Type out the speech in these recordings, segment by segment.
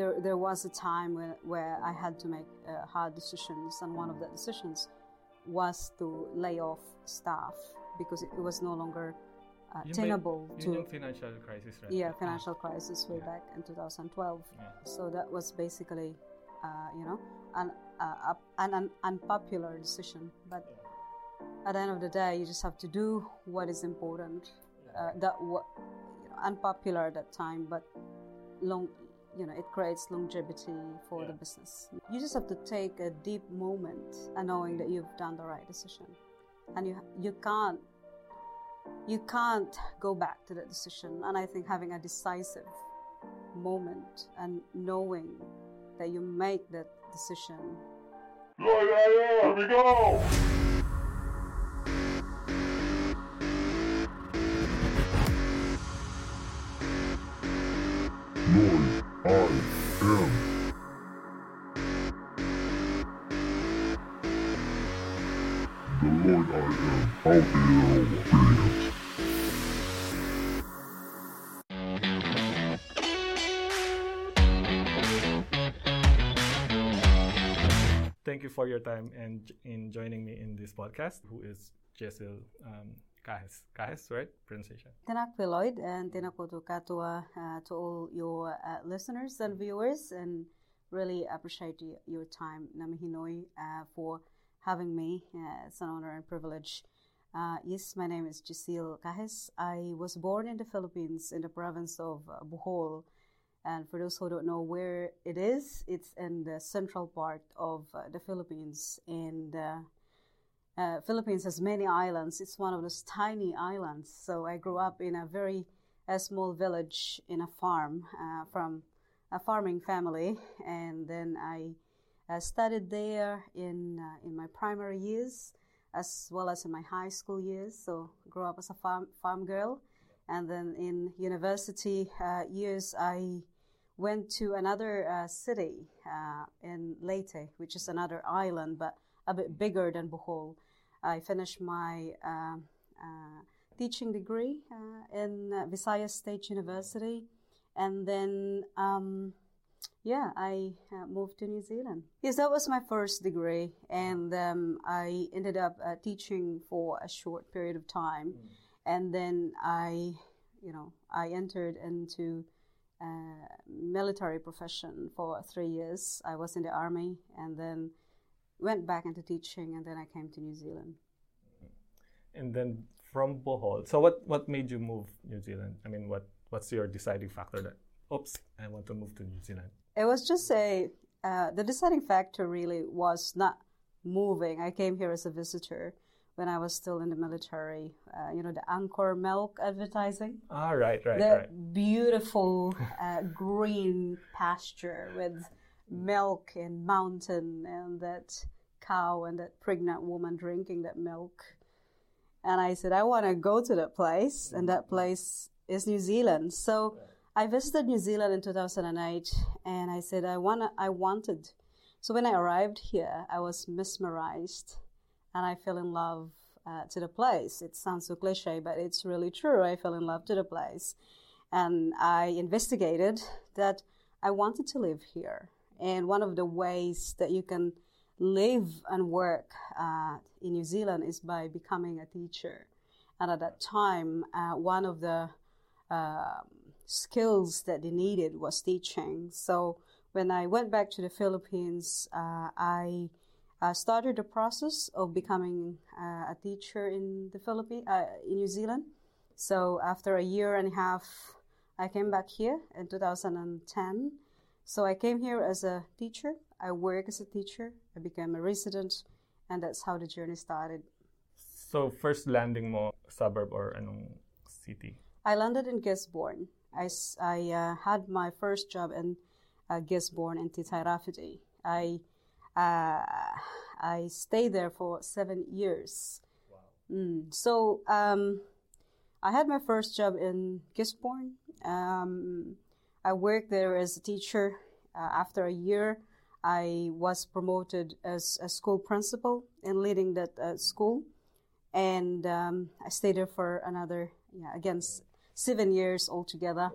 there there was a time where, where I had to make uh, hard decisions, and one of the decisions was to lay off staff because it was no longer uh, yun to financial crisis, right? yeah financial crisis way Yeah. back in 2012. Yeah. So that was basically, uh, you know, an, uh, an, an unpopular decision. But at the end of the day, you just have to do what is important. Uh, that what you know, unpopular at that time, but long, you know, it creates longevity for the business. You just have to take a deep moment and knowing that you've done the right decision, and you you can't you can't go back to that decision. And I think having a decisive moment and knowing that you make that decision Yeah, yeah, yeah, here we go! Thank you for your time and in joining me in this podcast. Who is Jesil um, Cajes? Cajes, right? Pronunciation. Tinak Lloyd and Tinak to Katua uh, to all your uh, listeners and viewers, and really appreciate your time, Namihinoy, uh, for having me. Uh, it's an honor and privilege. Uh, yes, my name is Jesil Cajes. I was born in the Philippines in the province of uh, Bohol. And for those who don't know where it is, it's in the central part of uh, the Philippines. And uh, uh, Philippines has many islands. It's one of those tiny islands. So I grew up in a very a small village in a farm uh, from a farming family, and then I studied there in in my primary years as well as in my high school years. So grew up as a farm farm girl, and then in university uh, years I went to another uh, city uh, in Leyte, which is another island, but a bit bigger than Bohol. I finished my uh, uh, teaching degree uh, in uh, Visayas State University, and then um, yeah, I uh, moved to New Zealand. Yes, that was my first degree, and um, I ended up uh, teaching for a short period of time, and then I, you know, I entered into uh, military profession for three years. I was in the army, and then went back into teaching, and then I came to New Zealand. And then from Bohol. So what what made you move New Zealand? I mean, what what's your deciding factor that oops, I want to move to New Zealand? It was just a uh, the deciding factor really was not moving. I came here as a visitor when I was still in the military. Uh, you know, the Anchor Milk advertising. Ah, right, right, the right. beautiful uh, green pasture with milk and mountain and that cow and that pregnant woman drinking that milk. And I said, I want to go to that place, and that place is New Zealand. So I visited New Zealand in 2008, and I said, I want, I wanted. So when I arrived here, I was mesmerized, and I fell in love uh, to the place. It sounds so cliche, but it's really true. I fell in love to the place, and I investigated that I wanted to live here. And one of the ways that you can live and work uh, in New Zealand is by becoming a teacher. And at that time, uh, one of the um skills that they needed was teaching. So when I went back to the Philippines, uh, I uh, started the process of becoming uh, a teacher in the Philippines, uh, in New Zealand. So after a year and a half, I came back here in 2010. So I came here as a teacher. I work as a teacher. I became a resident, and that's how the journey started. So first landing mo suburb or anong city? I landed in Gisborne. I, I, uh, had my first job in uh, Gisborne in Te Tairāwhiti. I uh, I stayed there for seven years. Mm. So um, I had my first job in Gisborne. Um, I worked there as a teacher. Uh, after a year, I was promoted as a school principal and leading that uh, school, and um, I stayed there for another, yeah, again, seven years altogether.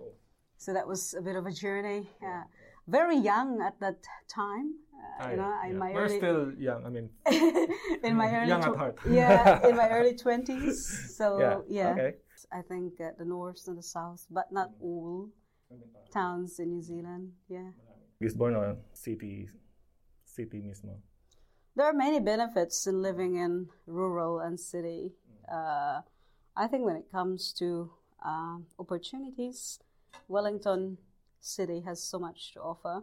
So that was a bit of a journey. Uh, very young at that time. Uh, Ah, you know, yeah, in my We're early still young. I mean, in my early young at heart. yeah, in my early twenties. So yeah. yeah, Okay. I think uh, the north and the south, but not all towns in New Zealand. Yeah. Gisborne or city, city mismo. There are many benefits in living in rural and city. Uh, I think when it comes to uh, opportunities, Wellington City has so much to offer.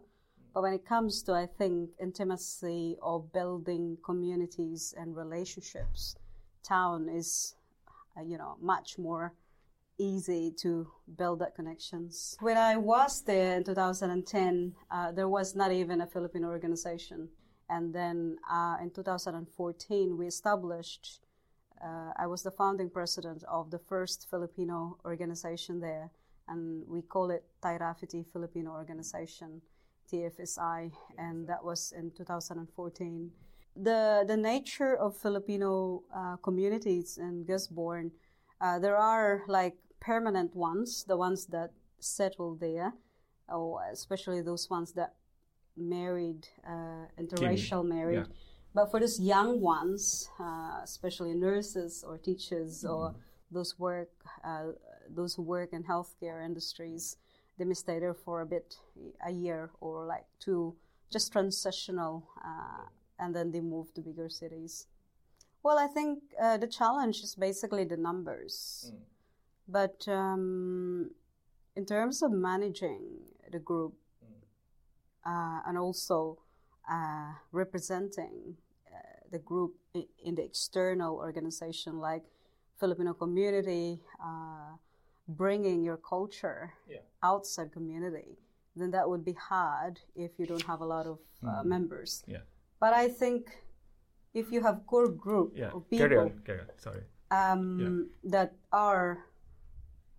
But when it comes to, I think, intimacy or building communities and relationships, town is, uh, you know, much more easy to build that connections. When I was there in 2010, uh, there was not even a Filipino organization. And then uh, in 2014, we established, uh, I was the founding president of the first Filipino organization there. And we call it Tairāwhiti Filipino Organization, TFSI, and that was in 2014. The, the nature of Filipino uh, communities in Gisborne, uh, there are like permanent ones, the ones that settle there, or especially those ones that married, uh, interracial married. yeah. But for those young ones, uh, especially nurses or teachers or those work, uh, those who work in healthcare industries, they may stay there for a bit, a year or like two, just transitional, uh, and then they move to bigger cities. Well, I think uh, the challenge is basically the numbers. But um, in terms of managing the group uh, and also uh, representing uh, the group in the external organization like Filipino community, uh, bringing your culture Yeah. outside community, then that would be hard if you don't have a lot of uh, members. Yeah. But I think if you have core group Yeah. of people Carry on. Carry on. Sorry. um, that are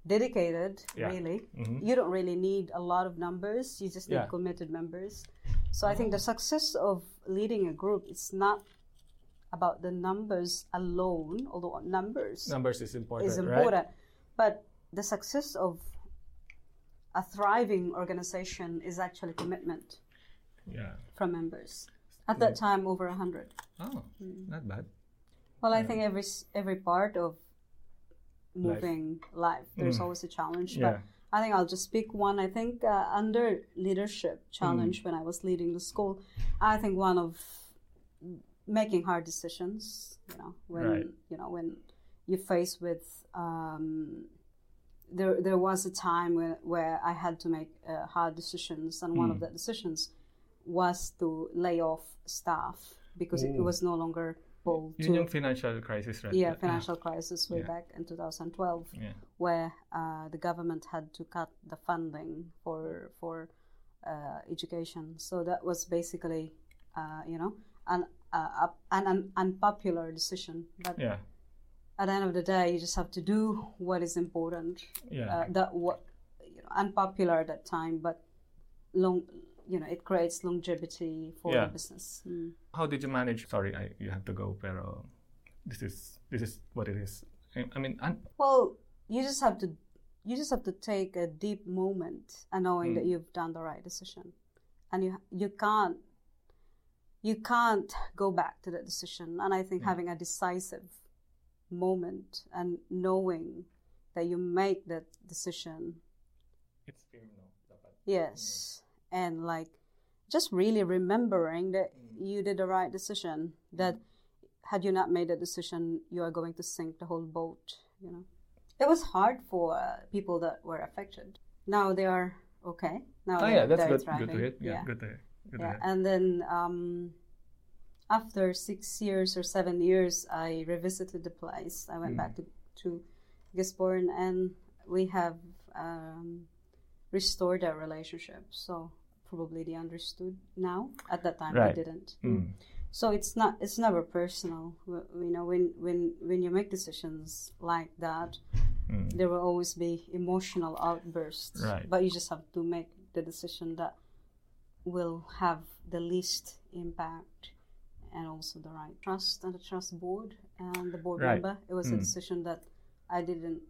dedicated, Yeah. really. Mhm. You don't really need a lot of numbers. You just need Yeah. committed members. So I think the success of leading a group is not about the numbers alone, although numbers Numbers is important. is right? But the success of a thriving organization is actually commitment Yeah. from members. At that time, over a hundred. Oh, Mm. not bad. Well, I think every every part of moving life, there's Mm. always a challenge. Yeah. But I think I'll just pick one. I think uh, under leadership challenge Mm. when I was leading the school, I think one of making hard decisions. You know, when Right. you know when you face with um, there there was a time where, where I had to make uh, hard decisions, and one of Mm. the decisions was to lay off staff because it, it was no longer to yung financial crisis, right? yeah, financial crisis way Yeah. back in 2012, Yeah. where uh, the government had to cut the funding for for uh, education. So that was basically, uh, you know, an, uh, an an unpopular decision. But Yeah. at the end of the day, you just have to do what is important. Yeah. Uh, that what you know, unpopular at that time, but long, you know, it creates longevity for Yeah. the business. Mm. How did you manage? Sorry, I, you have to go, pero this is this is what it is. I, I mean, un- Well, you just have to you just have to take a deep moment and knowing that Mm. you've done the right decision, and you you can't you can't go back to that decision. And I think Yeah. having a decisive moment and knowing that you make that decision, it's? Dapat. yes, and like just really remembering that you did the right decision. That had you not made that decision, you are going to sink the whole boat. You know, it was hard for uh, people that were affected. Now they are okay. Now Oh they're, yeah, that's they're good. thriving. Good to hear. Yeah, yeah. good to hear. Good Yeah, to hear. and then um, after six years or seven years, I revisited the place. I went Mm. back to, to Gisborne, and we have um, restored our relationship. So probably they understood now. At that time, Right. they didn't. Mm. So it's not. It's never personal. You know, when when when you make decisions like that, Mm. there will always be emotional outbursts. Right. But you just have to make the decision that will have the least impact and also the right trust and the trust board and the board Right. member. It was a Mm. decision that I didn't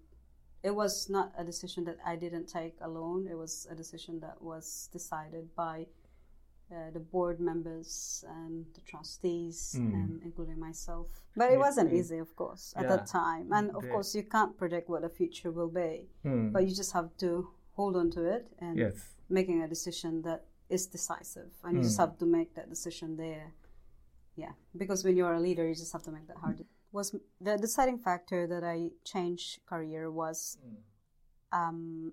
it was not a decision that I didn't take alone. It was a decision that was decided by uh, the board members and the trustees, Mm. and including myself. But it Yeah, wasn't mm. easy, of course, at that time. And of The- course, you can't predict what the future will be, Hmm. but you just have to hold on to it and yes. making a decision that is decisive, and you just Mm. have to make that decision there. Yeah, because when you're a leader, you just have to make that hard. Was the deciding factor that I changed career was um,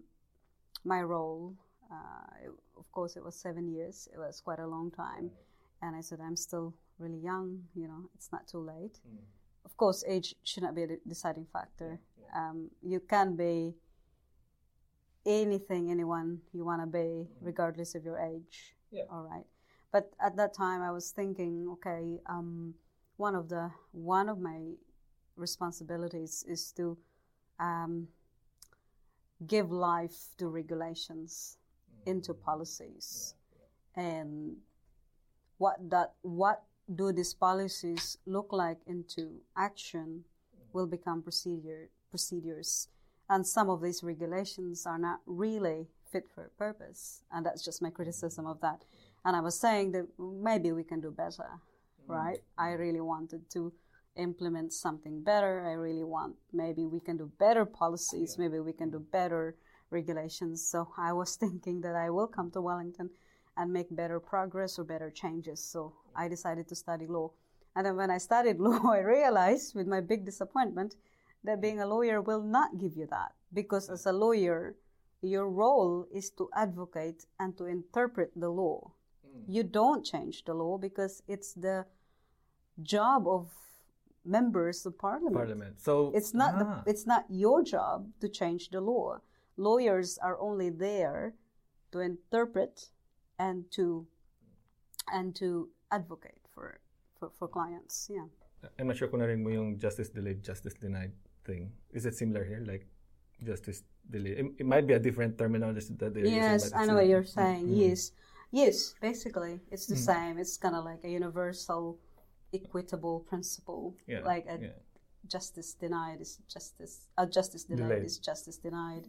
my role. Uh, it- of course, it was seven years. It was quite a long time, and I said I'm still really young. You know, it's not too late. Of course, age should not be a deciding factor. Um, you can be anything, anyone you want to be, regardless of your age. Yeah. All right. But at that time, I was thinking, okay, um, one of the one of my responsibilities is to um, give life to regulations into policies, and what that what do these policies look like into action will become procedure procedures. And some of these regulations are not really fit for purpose. And that's just my criticism of that. And i was saying that maybe we can do better Mm. right? I really wanted to implement something better. I really want maybe we can do better policies maybe we can do mm. better regulations. So i was thinking that i will come to wellington and make better progress or better changes. So i decided to study law. And then when i studied law i realized with my big disappointment that being a lawyer will not give you that because as a lawyer your role is to advocate and to interpret the law you don't change the law because it's the job of members of parliament, Parliament. So it's not ah, the, it's not your job to change the law lawyers are only there to interpret and to and to advocate for for, for clients yeah I'm not sure kung mo yung justice delayed, justice denied thing. Is it similar here? Like justice delayed? It, it might be a different terminology that they're using. yes but i know what you're saying Mm. yes yes basically it's the Mm. same it's kind of like a universal equitable principle Yeah, like a yeah. justice denied is justice uh, justice delayed Delayed. is justice denied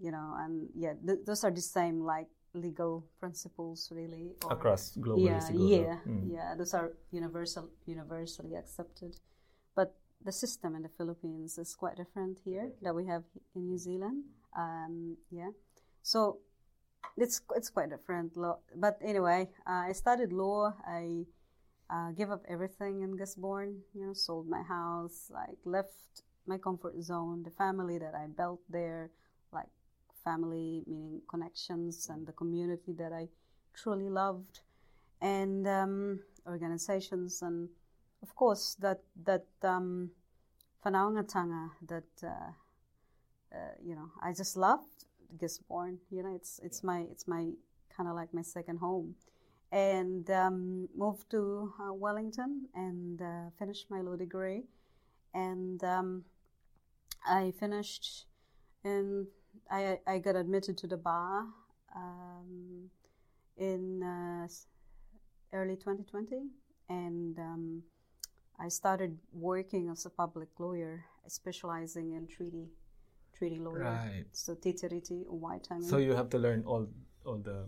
you know and yeah th- those are the same like legal principles really or- across globally. yeah siguro. yeah Mm. yeah those are universal universally accepted but the system in the philippines is quite different here that we have in new zealand um yeah so it's it's quite different. Law but anyway uh, i studied law. I uh, gave up everything in Gisborne, you know, sold my house, like left my comfort zone, the family that I built there, like family meaning connections and the community that I truly loved, and um, organizations, and of course that that um, that uh, uh, you know I just loved Gisborne. You know, it's it's my it's my kind of like my second home and um, moved to uh, Wellington and uh, finished my law degree. And um, I finished, and I I got admitted to the bar um, in uh, early 2020, and um, I started working as a public lawyer, specializing in treaty Right. So Te Tiriti Waitangi. So you have to learn all all the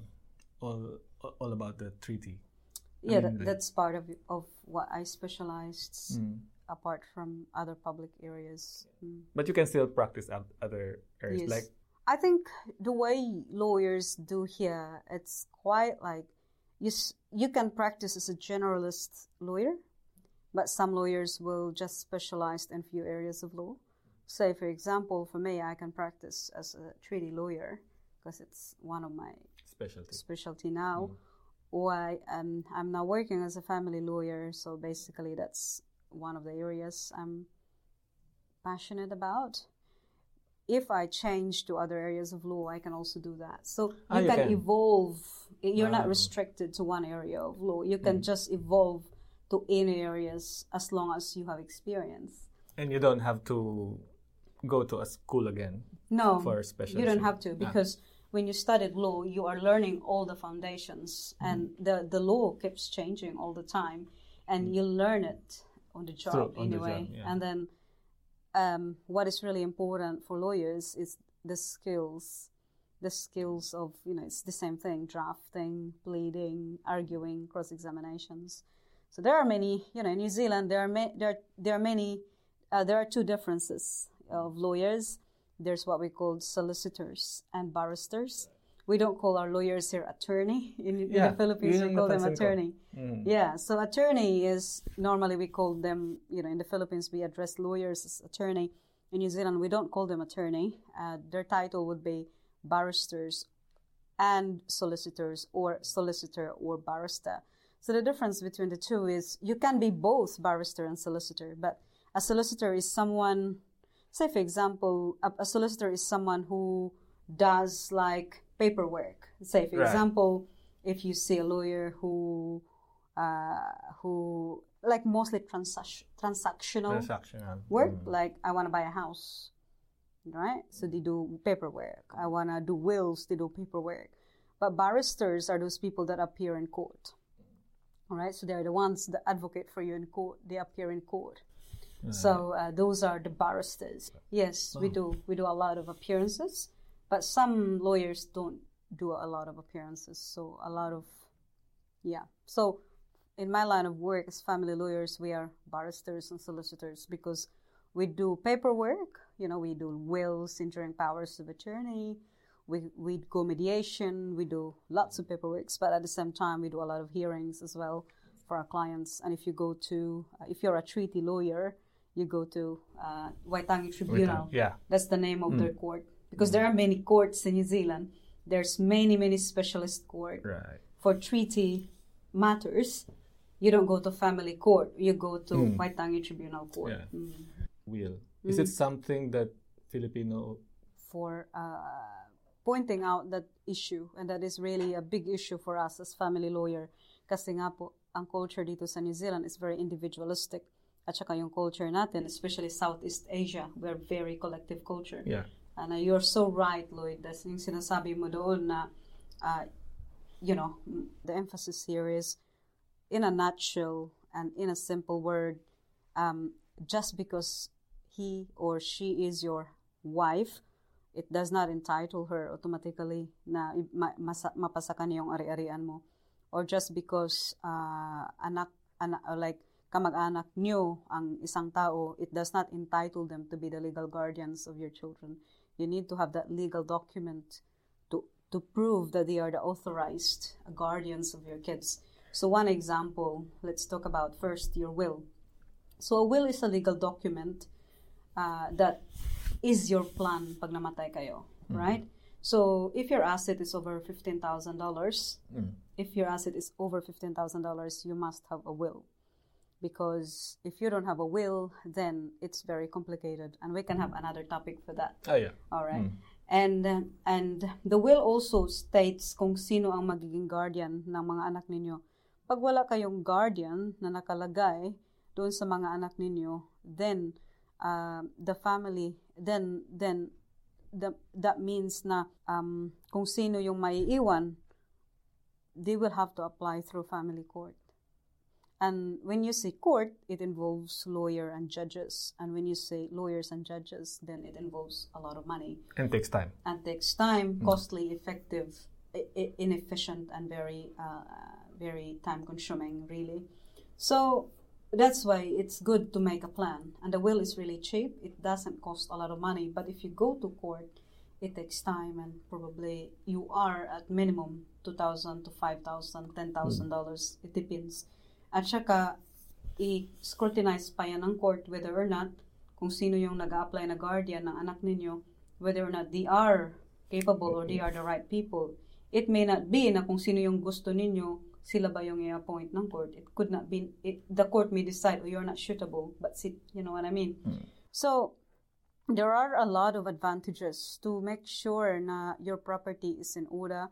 all all about the treaty. yeah, I that, mean, like- that's part of of what I specialized Mm. apart from other public areas. Mm. But you can still practice out other areas Yes. like I think the way lawyers do here, it's quite like you s- you can practice as a generalist lawyer, but some lawyers will just specialize in few areas of law. Say, for example, for me, I can practice as a treaty lawyer because it's one of my specialty. specialty now. Or I, um, I'm now working as a family lawyer, so basically that's one of the areas I'm passionate about. If I change to other areas of law, I can also do that. So you, Ah, you can, can. evolve. You're not Ah. restricted to one area of law. You can just evolve to any areas as long as you have experience. And you don't have to go to a school again. No, For special. you don't have to Ah. because when you studied law, you are learning all the foundations, Mm-hmm. and the the law keeps changing all the time, and you learn it on the job So, anyway. yeah. And then um, what is really important for lawyers is the skills, the skills of you know it's the same thing: drafting, pleading, arguing, cross examinations. So there are many, you know, in New Zealand there are ma- there there are many uh, there are two differences of lawyers. There's what we call solicitors and barristers. We don't call our lawyers here attorney. In, in the Philippines, we call them attorney. Mm. Yeah, so attorney is normally we call them, you know, in the Philippines we address lawyers as attorney. In New Zealand we don't call them attorney. Uh, their title would be barristers and solicitors or solicitor or barrister. So the difference between the two is you can be both barrister and solicitor, but a solicitor is someone, say for example, a, a solicitor is someone who does like paperwork. Say for Right. example, if you see a lawyer who, uh, who like mostly transac- transactional Transactional. work Mm. like i want to buy a house right so they do paperwork i want to do wills they do paperwork but barristers are those people that appear in court all right so they're the ones that advocate for you in court they appear in court so uh, those are the barristers yes we do we do a lot of appearances but some lawyers don't do a lot of appearances so a lot of yeah so in my line of work as family lawyers, we are barristers and solicitors because we do paperwork. You know, we do wills, enduring powers of attorney. We we go mediation. We do lots of paperwork, but at the same time, we do a lot of hearings as well for our clients. And if you go to, uh, if you're a treaty lawyer, you go to uh, Waitangi Tribunal. Yeah. That's the name of their court because there are many courts in New Zealand. There's many many specialist court Right. for treaty matters, you don't go to family court. You go to Waitangi Tribunal Court Yeah. Mm. Will. Is it something that Filipino for uh, pointing out that issue. And that is really a big issue for us as family lawyer. Kasi nga po, ang culture dito sa New Zealand is very individualistic. At saka yung culture natin, especially Southeast Asia, we're very collective culture. Yeah. And uh, you're so right, Lloyd. That's yung sinasabi mo doon na, uh, you know, the emphasis here is, in a nutshell and in a simple word, um, just because he or she is your wife, it does not entitle her automatically na ma- masa- mapasakan yung ari-arian mo. Or just because uh, anak, anak like kamag-anak niyo ang isang tao, it does not entitle them to be the legal guardians of your children. You need to have that legal document to, to prove that they are the authorized guardians of your kids. So one example, let's talk about first your will. So a will is a legal document uh, that is your plan pag namatay kayo, right? So if your asset is over fifteen thousand dollars, if your asset is over fifteen thousand dollars, you must have a will, because if you don't have a will, then it's very complicated, and we can have another topic for that. Oh, yeah. All right. And uh, and the will also states kung sino ang magiging guardian ng mga anak ninyo. Pag wala kayong guardian na nakalagay doon sa mga anak ninyo, then uh, the family then then the, that means na um, kung sino yung maiiwan, they will have to apply through family court. And when you say court, it involves lawyer and judges. And when you say lawyers and judges, then it involves a lot of money And takes time. and takes time, costly, effective, inefficient, and very, uh, very time consuming, really. So that's why it's good to make a plan. And the will is really cheap, it doesn't cost a lot of money. But if you go to court, it takes time, and probably you are at minimum 2000 to 5000 10,000. dollars It depends. At saka, i-scrutinize pa yan ng court whether or not kung sino yung nag apply na guardian ng anak ninyo, whether or not they are capable or they are the right people. It may not be na kung sino yung gusto ninyo, sila ba yung i-appoint ng court. It could not be, it, the court may decide, oh, you're not suitable, but si, you know what I mean? So, there are a lot of advantages to make sure na your property is in order.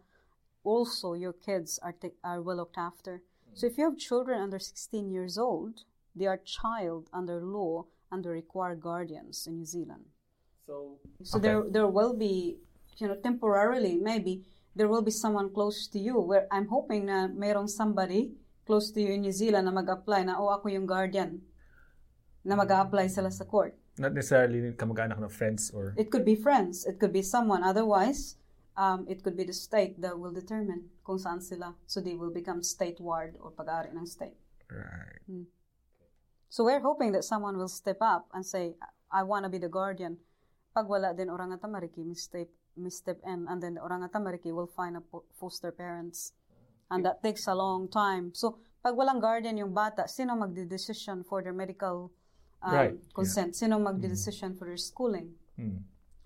Also, your kids are, ta- are well looked after. So if you have children under 16 years old, they are child under law and they require guardians in New Zealand. So, So there there will be, you know, temporarily maybe there will be someone close to you where I'm hoping uh, na mayroong somebody close to you in New Zealand na mag-apply na oh ako yung guardian na hmm. mag-apply sila sa court. Not necessarily kamag-anak na friends or It could be friends. It could be someone. Otherwise, um, it could be the state that will determine kung saan sila. So they will become state ward or pag-aari ng state. right. So we're hoping that someone will step up and say, I want to be the guardian. Pag wala din orang tamariki, step, step in. And then the orang tamariki will find a foster parents. And that takes a long time. So pag walang guardian yung bata, sino magde-decision for their medical um, Right, consent? Sino magde-decision for their schooling? Mm.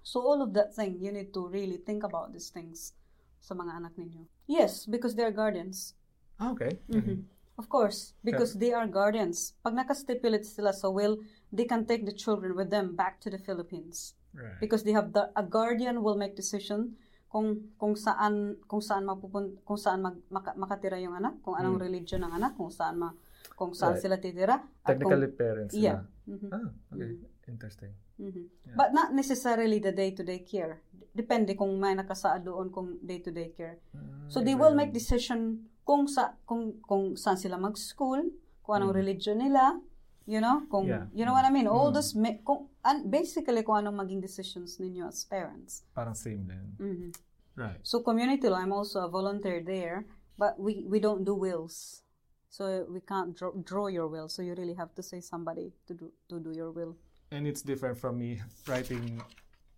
So all of that thing, you need to really think about these things sa mga anak ninyo. Yes, because they're guardians. Ah, okay. Mm-hmm. Of course, because they are guardians. Pag nakastipulate sila sa will, they can take the children with them back to the Philippines. Right. Because they have the, a guardian will make decision kung kung saan kung saan mapupun kung saan mag, maka, makatira yung anak, kung anong religion ng anak, kung saan ma, kung saan Right. sila titira. at kung- Technically parents yeah. Mhm. Ah, okay. Interesting. Mhm. But not necessarily the day-to-day care. Depende kung may nakasaad doon kung day-to-day care. Ah, So they will make decision kung sa kung kung saan sila mag-school, kung anong religion nila, you know, kung Yeah. you know what I mean. All those ma- kung and basically kung anong maging decisions ninyo as parents. Parang same din. Mhm. Right. So community law, I'm also a volunteer there, but we we don't do wills. So we can't draw, draw your will. So you really have to say somebody to do to do your will. And it's different from me writing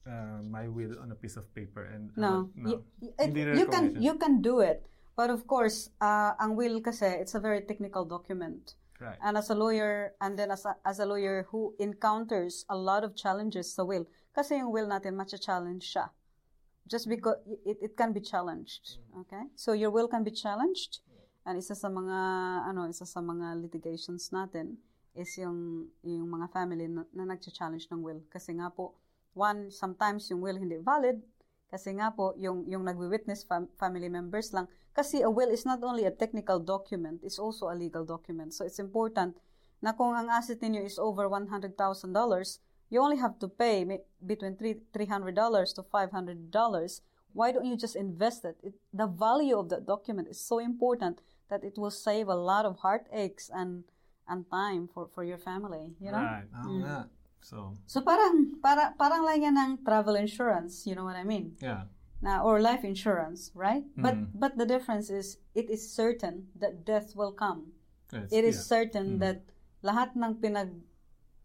uh, my will on a piece of paper and No. uh, no. Y- it- you can you can do it. But of course, uh, ang will kasi it's a very technical document. Right. And as a lawyer, and then as a, as a lawyer who encounters a lot of challenges sa will, kasi yung will natin matcha-challenge siya. Just because it, it can be challenged. Okay? So your will can be challenged. And isa sa mga, ano, isa sa mga litigations natin is yung, yung mga family na, na nagcha-challenge ng will. Kasi nga po, one, sometimes yung will hindi valid. Kasi nga po, yung, yung nagwi-witness fam- family members lang. Kasi a will is not only a technical document, it's also a legal document. So it's important na kung ang asset ninyo is over $100,000, you only have to pay between three- $300 to $500. Why don't you just invest it? it? The value of that document is so important that it will save a lot of heartaches and and time for, for your family, you know? Right. Oo nga. So, So parang para parang lang yan ng travel insurance, you know what I mean? yeah. Na or life insurance, right? But Mm. but the difference is it is certain that death will come. Yes, It is yeah. certain that lahat ng pinag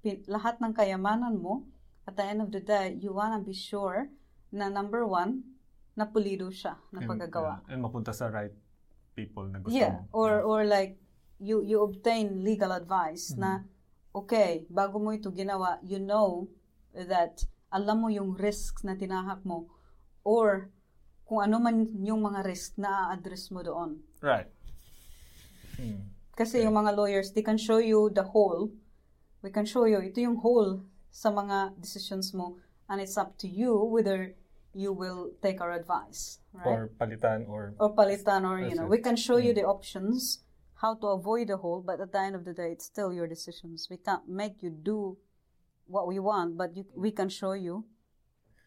pin- lahat ng kayamanan mo at the end of the day, you wanna be sure na number one, na pulido siya na And, paggagawa. yeah, and mapunta sa right people na gusto Yeah, mo. or or like you you obtain legal advice na okay, bago mo ito ginawa, you know that alam mo yung risks na tinahak mo or kung ano man yung mga risk na address mo doon. Right. Hmm. Kasi yung mga lawyers, they can show you the whole. We can show you, ito yung whole sa mga decisions mo and it's up to you whether you will take our advice, right? Or palitan or or palitan or you know we can show you the options how to avoid the hole but at the end of the day it's still your decisions. We can't make you do what we want but you, we can show you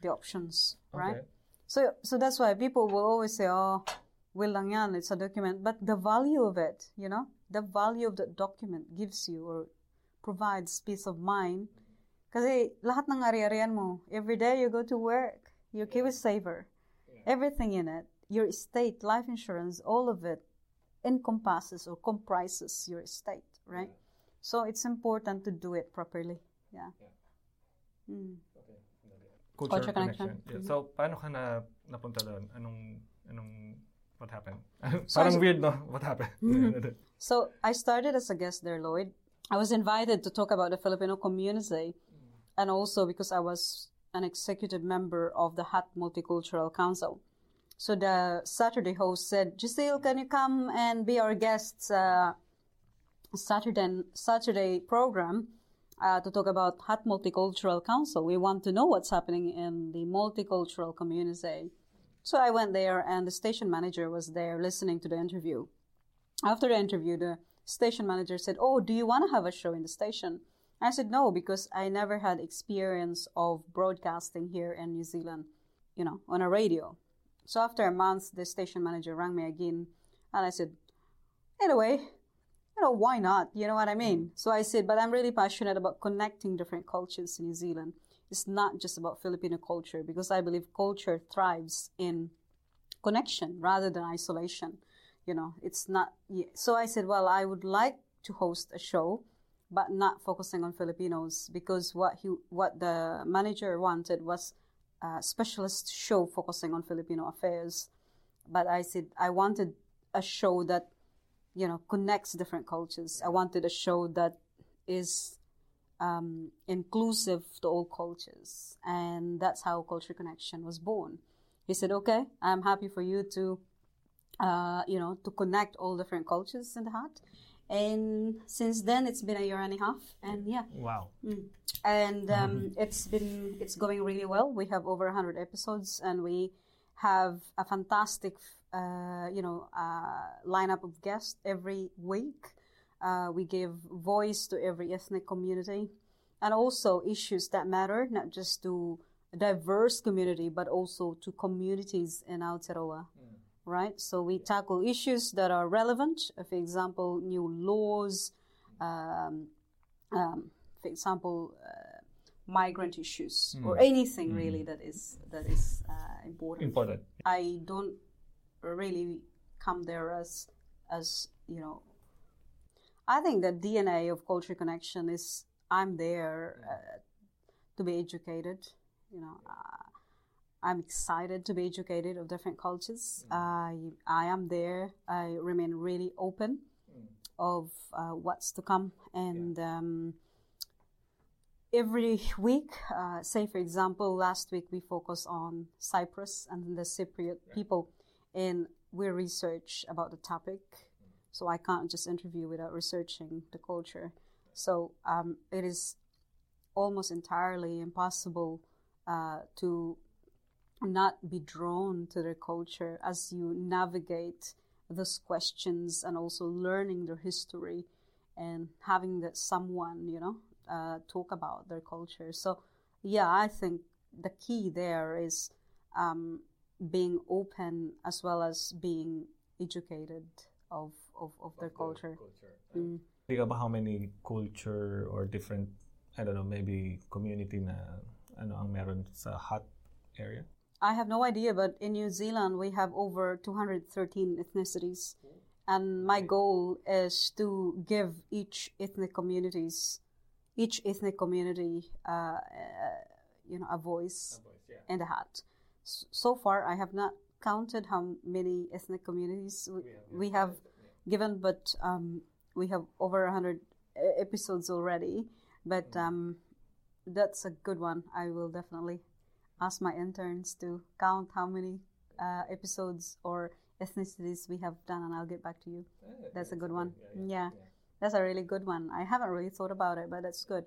the options right? Okay. so so that's why people will always say oh will lang yan it's a document but the value of it you know the value of the document gives you or provides peace of mind. Kasi lahat ng ari-arian mo every day you go to work your kid is saver. Everything in it, your estate, life insurance, all of it encompasses or comprises your estate, right? So it's important to do it properly. Yeah. Mm. culture, Culture connection. connection. Yeah. Mm-hmm. So, paano ka na napunta doon? Anong, anong, what happened? So Parang I- weird, no? What happened? Mm-hmm. So I started as a guest there, Lloyd. I was invited to talk about the Filipino community, mm. and also because I was an executive member of the Hutt Multicultural Council. So the Saturday host said, Jesil, can you come and be our guest uh, Saturday Saturday program uh, to talk about Hutt Multicultural Council? We want to know what's happening in the multicultural community. So I went there, and the station manager was there listening to the interview. After the interview, the station manager said, "Oh, do you want to have a show in the station?" I said no because I never had experience of broadcasting here in New Zealand, you know, on a radio. So after a month, the station manager rang me again, and I said, "Anyway, you know, why not? You know what I mean? Mm. So I said, but I'm really passionate about connecting different cultures in New Zealand. It's not just about Filipino culture because I believe culture thrives in connection rather than isolation. You know, it's not. So I said, well, I would like to host a show, but not focusing on Filipinos because what he, what the manager wanted was a specialist show focusing on Filipino affairs. But I said I wanted a show that you know connects different cultures. I wanted a show that is um, inclusive to all cultures, and that's how Culture Connection was born. He said, "Okay, I'm happy for you to, uh, you know, to connect all different cultures in the heart." And since then, it's been a year and a half, and yeah, Wow. Mm. and um, it's been it's going really well. We have over 100 episodes, and we have a fantastic, uh, you know, uh, lineup of guests every week. Uh, we give voice to every ethnic community, and also issues that matter, not just to a diverse community, but also to communities in Aotearoa right? So we tackle issues that are relevant. Uh, For example, new laws, um, um, for example, uh, migrant issues, or anything really that is that is uh, important. Important. I don't really come there as as you know. I think the DNA of culture connection is I'm there uh, to be educated. You know, uh, I'm excited to be educated of different cultures. I I am there. I remain really open of uh, what's to come, and um, every week, uh, say for example, last week we focused on Cyprus and the Cypriot people, and we research about the topic. So I can't just interview without researching the culture. So um, it is almost entirely impossible uh, to not be drawn to their culture as you navigate those questions and also learning their history and having that someone you know uh, talk about their culture so yeah i think the key there is um, being open as well as being educated of of, of their culture Mm. Think about how many culture or different, I don't know, maybe community na ano ang meron sa Hutt area. I have no idea, but in New Zealand we have over 213 ethnicities, and my goal is to give each ethnic communities, each ethnic community, uh, uh, you know, a voice and a hat. S- So far, I have not counted how many ethnic communities we, we have given, but um, we have over 100 e- episodes already. But um, that's a good one. I will definitely ask my interns to count how many uh, episodes or ethnicities we have done, and I'll get back to you. That's a good one. Yeah, that's a really good one. I haven't really thought about it, but that's good.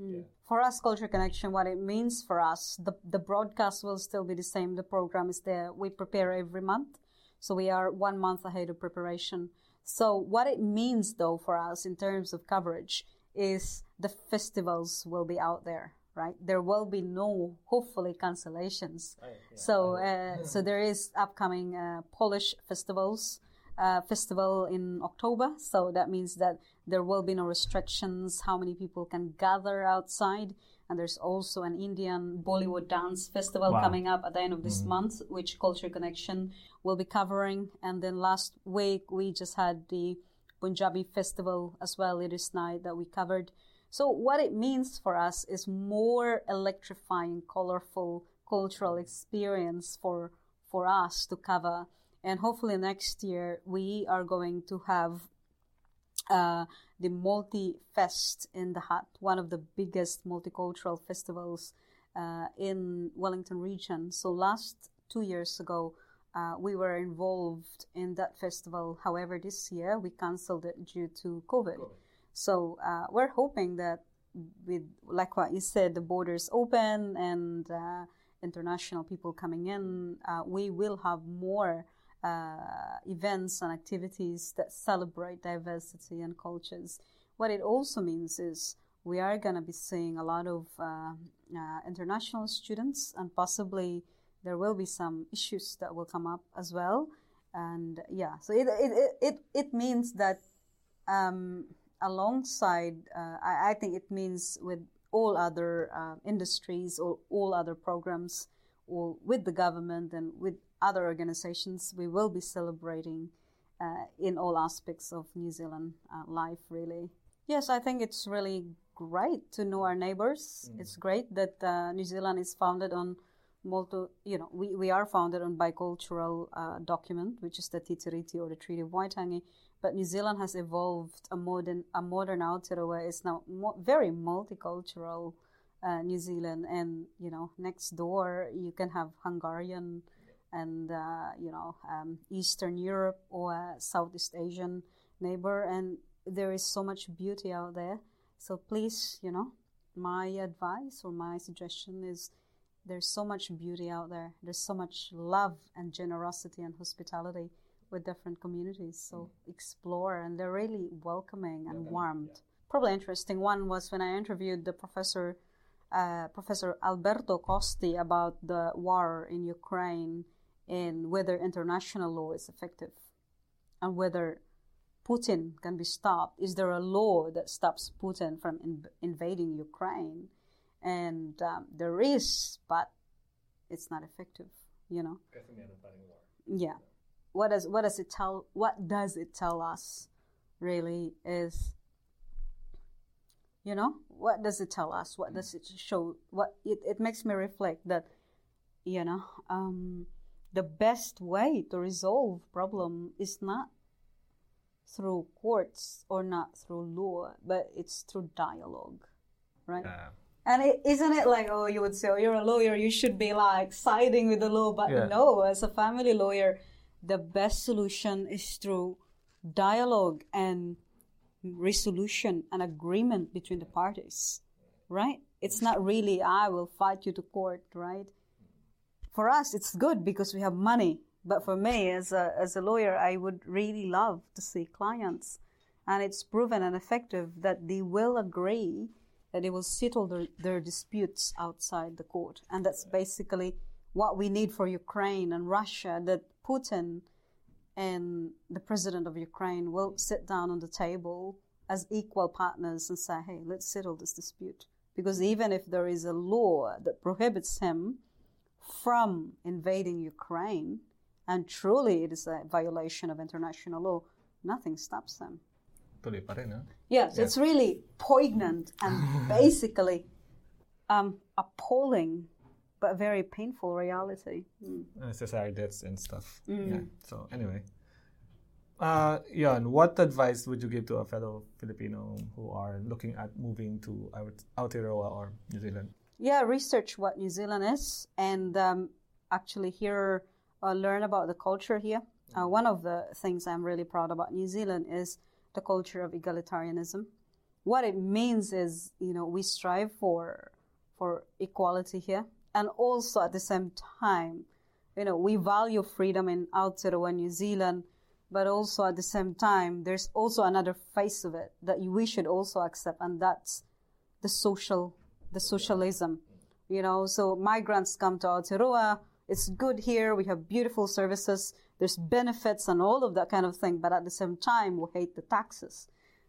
Mm. For us, Culture Connection, what it means for us, the, the broadcast will still be the same. The program is there. We prepare every month. So we are one month ahead of preparation. So what it means though for us in terms of coverage is the festivals will be out there, right? There will be no, hopefully, cancellations. So, uh, so there is upcoming uh, Polish festivals, uh, festival in October. So that means that there will be no restrictions how many people can gather outside. And there's also an Indian Bollywood dance festival Wow. coming up at the end of this month, which Culture Connection will be covering. And then last week we just had the Punjabi festival as well, It is Night, that we covered. So what it means for us is more electrifying, colorful cultural experience for for us to cover. And hopefully next year we are going to have uh, the Multi Fest in the Hutt, one of the biggest multicultural festivals uh, in Wellington region. So last two years ago, uh, we were involved in that festival. However, this year we cancelled it due to COVID. So uh, we're hoping that with, like what you said, the borders open and uh, international people coming in, uh, we will have more uh, events and activities that celebrate diversity and cultures. What it also means is we are going to be seeing a lot of uh, uh, international students, and possibly there will be some issues that will come up as well. And yeah, so it it, it, it, means that um, alongside, uh, I, I, think it means with all other uh, industries or all other programs, or with the government and with other organizations, we will be celebrating uh, in all aspects of New Zealand uh, life, really. Yes, I think it's really great to know our neighbors. Mm. It's great that uh, New Zealand is founded on multi, you know, we, we are founded on bicultural uh, document, which is the Te Tiriti or the Treaty of Waitangi. But New Zealand has evolved a modern a modern Aotearoa is now mo- very multicultural uh, New Zealand, and you know, next door you can have Hungarian and uh, you know um, Eastern Europe or Southeast Asian neighbor, and there is so much beauty out there. So please, you know, my advice or my suggestion is there's so much beauty out there. There's so much love and generosity and hospitality with different communities. So mm. explore, and they're really welcoming and warmed. Yeah. Probably interesting one was when I interviewed the professor, uh, Professor Alberto Costi, about the war in Ukraine and whether international law is effective and whether Putin can be stopped. Is there a law that stops Putin from in- invading Ukraine? And um, there is, but it's not effective. You know. Yeah. What does what does it tell? What does it tell us? Really is. You know what does it tell us? What does it show? What it, it makes me reflect that, you know, um, the best way to resolve problem is not through courts or not through law, but it's through dialogue, right? Yeah. And is not it like, oh, you would say, oh, you're a lawyer, you should be like siding with the law. But yeah. no, as a family lawyer, the best solution is through dialogue and resolution and agreement between the parties, right? It's not really, I will fight you to court, right? For us, it's good because we have money but for me, as a, as a lawyer, I would really love to see clients. And it's proven and effective that they will agree that they will settle their, their disputes outside the court. And that's basically what we need for Ukraine and Russia, that Putin and the president of Ukraine will sit down on the table as equal partners and say, hey, let's settle this dispute. Because even if there is a law that prohibits him from invading Ukraine, and truly it is a violation of international law, nothing stops them. Yes, it's really poignant and basically um, appalling, but very painful reality. Mm. Necessary deaths and stuff. Mm. Yeah. So anyway, uh, Jan, what advice would you give to a fellow Filipino who are looking at moving to Aotearoa or New Zealand? Yeah, research what New Zealand is and um, actually hear uh, learn about the culture here. Uh, mm-hmm. one of the things I'm really proud about New Zealand is the culture of egalitarianism. What it means is, you know, we strive for for equality here, and also at the same time, you know, we value freedom in Aotearoa, New Zealand, but also at the same time, there's also another face of it that we should also accept, and that's the social, the socialism. You know, so migrants come to Aotearoa it's good here. We have beautiful services. There's benefits and all of that kind of thing. But at the same time, we hate the taxes.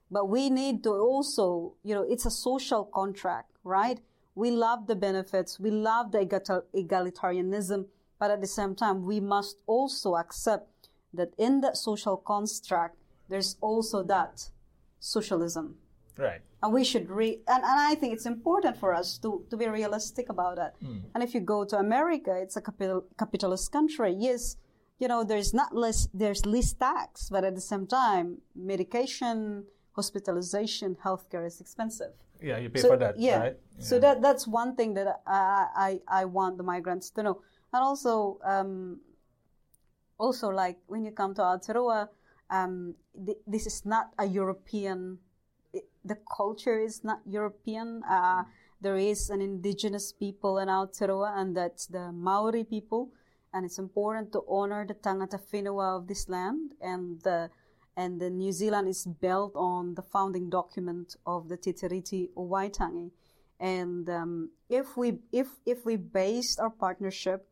But we need to also, you know, it's a social contract, right? We love the benefits. We love the egalitarianism. But at the same time, we must also accept that in that social construct, there's also that socialism. Right. And we should read, and, and I think it's important for us to, to be realistic about it. Mm. And if you go to America, it's a capital, capitalist country. Yes, you know, there's not less, there's less tax, but at the same time, medication, hospitalization, healthcare is expensive. Yeah, you pay so, for that, yeah. right? Yeah. So that that's one thing that I, I, I want the migrants to know. And also, um, also like when you come to Aotearoa, um, th- this is not a European the culture is not European. Uh, there is an indigenous people in Aotearoa, and that's the Maori people. And it's important to honor the tangata whenua of this land. And the, and the New Zealand is built on the founding document of the Te Tiriti o Waitangi. And um, if we if if we based our partnership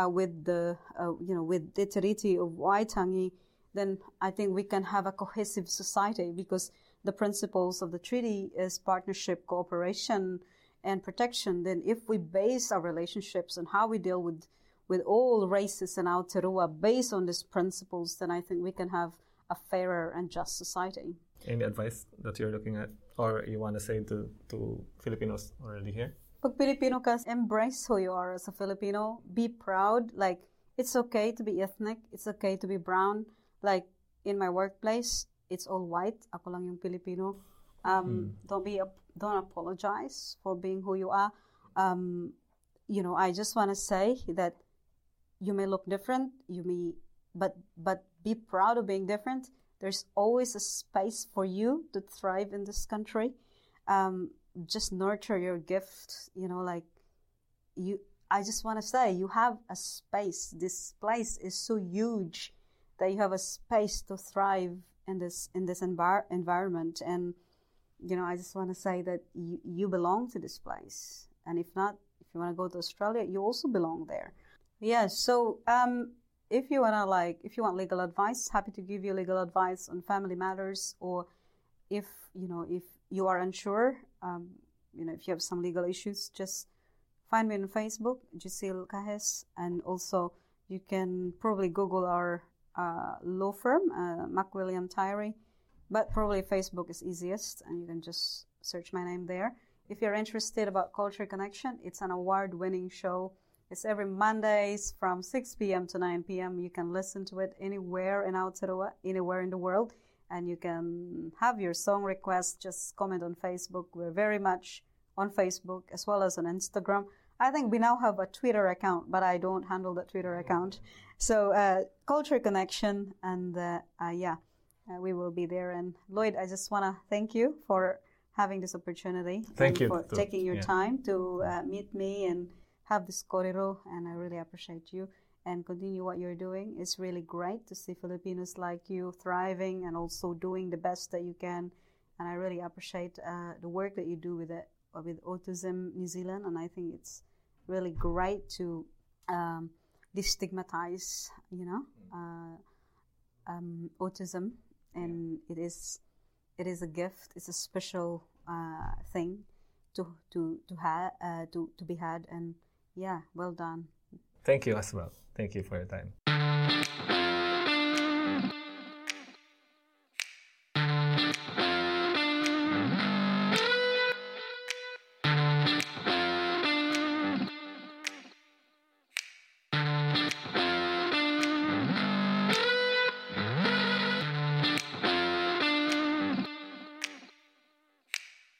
uh, with the uh, you know with Te Tiriti of Waitangi, then I think we can have a cohesive society because the principles of the treaty is partnership, cooperation, and protection. Then, if we base our relationships and how we deal with with all races in Aotearoa based on these principles, then I think we can have a fairer and just society. Any advice that you're looking at or you want to say to, to Filipinos already here? Pag Pilipino ka, embrace who you are as a Filipino. Be proud. Like, it's okay to be ethnic. It's okay to be brown. Like, in my workplace, it's all white. Ako lang yung Filipino. Um, mm. Don't be, don't apologize for being who you are. Um, you know, I just want to say that you may look different. You may, but but be proud of being different. There's always a space for you to thrive in this country. Um, just nurture your gift. You know, like you. I just want to say you have a space. This place is so huge that you have a space to thrive in this in this envir- environment. And you know, I just want to say that you, you belong to this place. And if not, if you want to go to Australia, you also belong there. Yeah. So um, if you wanna like, if you want legal advice, happy to give you legal advice on family matters, or if you know if you are unsure, um, you know if you have some legal issues, just find me on Facebook, Jesil Cajes, and also you can probably Google our uh, law firm, uh, Tyree, but probably Facebook is easiest, and you can just search my name there. If you're interested about Culture Connection, it's an award-winning show it's every Mondays from 6 p.m. to 9 p.m. You can listen to it anywhere in Aotearoa, anywhere in the world, and you can have your song requests. Just comment on Facebook. We're very much on Facebook as well as on Instagram. I think we now have a Twitter account, but I don't handle the Twitter account. So, uh, Culture Connection, and uh, uh, yeah, uh, we will be there. And Lloyd, I just want to thank you for having this opportunity. Thank you for taking your yeah. time to uh, meet me and have this korero, and I really appreciate you and continue what you're doing. It's really great to see Filipinos like you thriving and also doing the best that you can. And I really appreciate uh, the work that you do with it, uh, with Autism New Zealand. And I think it's really great to um, destigmatize, you know, uh, um, autism. And it is, it is a gift. It's a special uh, thing to to to have uh, to to be had and yeah, well done. Thank you as well. Thank you for your time.